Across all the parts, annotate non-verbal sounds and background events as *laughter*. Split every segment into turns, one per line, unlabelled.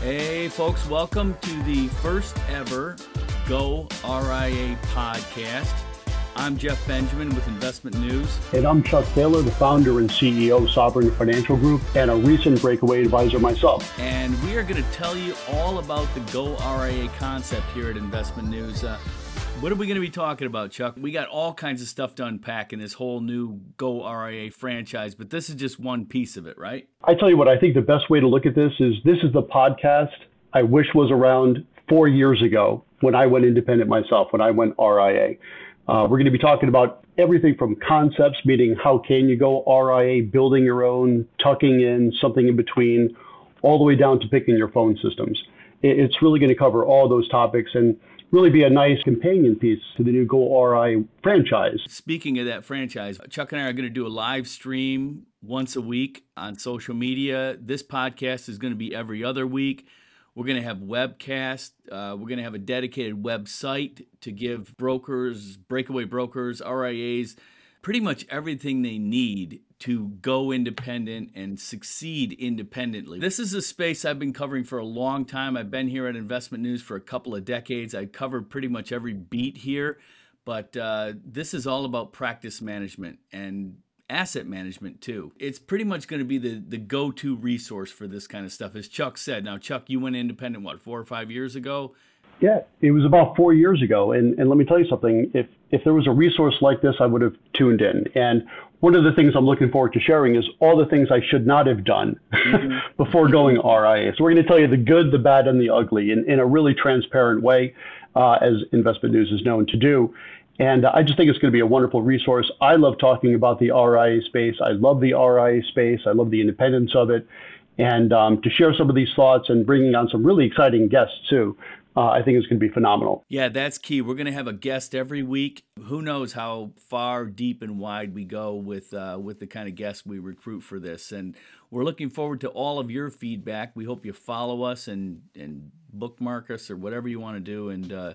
Hey, folks, welcome to the first ever Go RIA podcast. I'm Jeff Benjamin with Investment News.
And I'm Chuck Taylor, the founder and CEO of Sovereign Financial Group and a recent breakaway advisor myself.
And we are going to tell you all about the Go RIA concept here at Investment News. Uh, what are we going to be talking about, Chuck? We got all kinds of stuff to unpack in this whole new Go RIA franchise, but this is just one piece of it, right?
I tell you what, I think the best way to look at this is this is the podcast I wish was around four years ago when I went independent myself, when I went RIA. Uh, we're going to be talking about everything from concepts, meaning how can you go RIA, building your own, tucking in, something in between, all the way down to picking your phone systems. It's really going to cover all those topics. And really be a nice companion piece to the new Go RIA franchise.
Speaking of that franchise, Chuck and I are going to do a live stream once a week on social media. This podcast is going to be every other week. We're going to have webcast. Uh, we're going to have a dedicated website to give brokers, breakaway brokers, RIAs, pretty much everything they need to go independent and succeed independently. This is a space I've been covering for a long time. I've been here at Investment News for a couple of decades. I covered pretty much every beat here, but uh, this is all about practice management and asset management too. It's pretty much going to be the the go-to resource for this kind of stuff, as Chuck said. Now, Chuck, you went independent what four or five years ago.
Yeah, it was about four years ago, and and let me tell you something. If if there was a resource like this, I would have tuned in. And one of the things I'm looking forward to sharing is all the things I should not have done mm-hmm. *laughs* before going RIA. So we're going to tell you the good, the bad, and the ugly in, in a really transparent way, uh, as Investment News is known to do. And I just think it's going to be a wonderful resource. I love talking about the RIA space. I love the RIA space. I love the independence of it. And um, to share some of these thoughts and bringing on some really exciting guests too uh, I think is going to be phenomenal.
Yeah, that's key. We're going to have a guest every week. Who knows how far, deep, and wide we go with uh, with the kind of guests we recruit for this. And we're looking forward to all of your feedback. We hope you follow us and and bookmark us or whatever you want to do, and uh,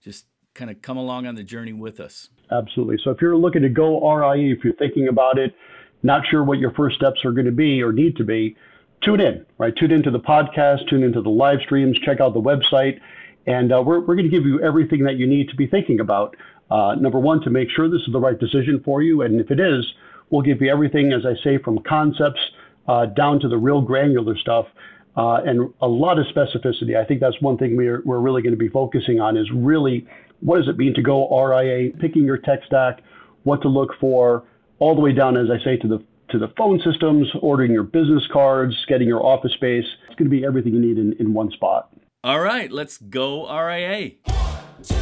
just kind of come along on the journey with us.
Absolutely. So if you're looking to go RIA, if you're thinking about it, not sure what your first steps are going to be or need to be tune in, right? Tune into the podcast, tune into the live streams, check out the website, and uh, we're, we're going to give you everything that you need to be thinking about. Uh, number one, to make sure this is the right decision for you. And if it is, we'll give you everything, as I say, from concepts uh, down to the real granular stuff. Uh, and a lot of specificity. I think that's one thing we're, we're really going to be focusing on is really what does it mean to go RIA, picking your tech stack, what to look for, all the way down, as I say, to the to the phone systems, ordering your business cards, getting your office space. It's going to be everything you need in, in one spot.
All right, let's go RIA. One, two,